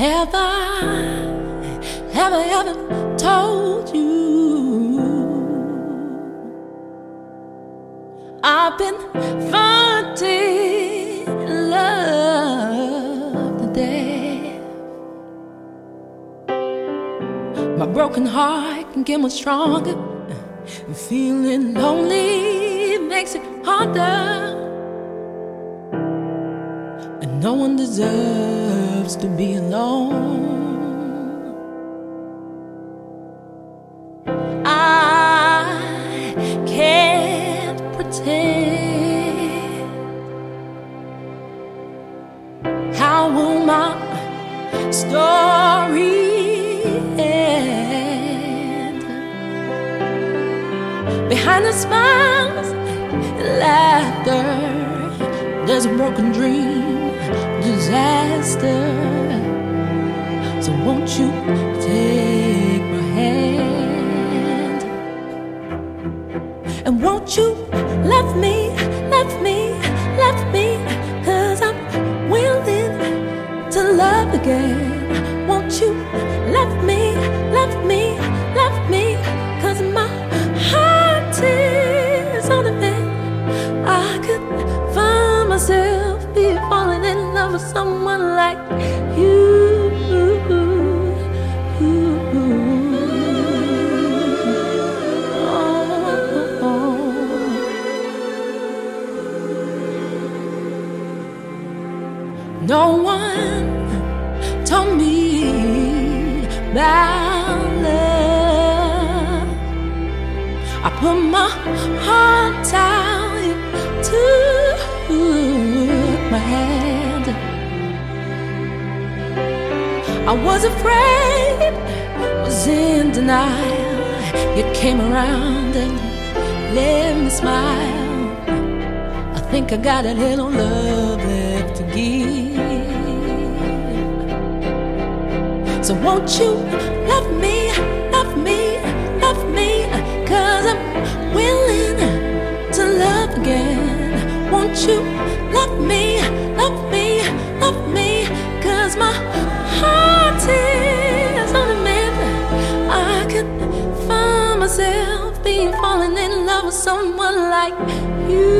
Have I, have I ever told you I've been fighting love to death? My broken heart can get much stronger. Feeling lonely makes it harder. And no one deserves to be alone. I can't pretend. How will my story end? Behind the smiles and laughter, there's a broken dream, disaster. So won't you take my hand? And won't you love me, love me, love me? Cause I'm willing to love again. With someone like you. Oh. No one told me about love. I put my heart out to I was afraid, I was in denial. You came around and let me smile. I think I got a little love left to give. So won't you love me, love me, love me? Cause I'm willing to love again. Won't you love me, love me, love me? Cause my heart someone like you.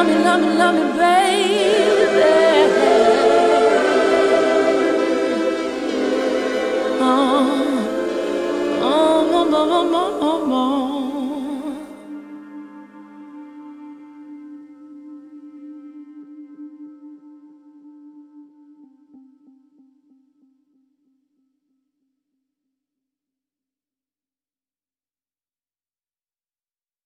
love me, love me, love me, baby. Oh, oh, oh, oh, oh, oh. oh.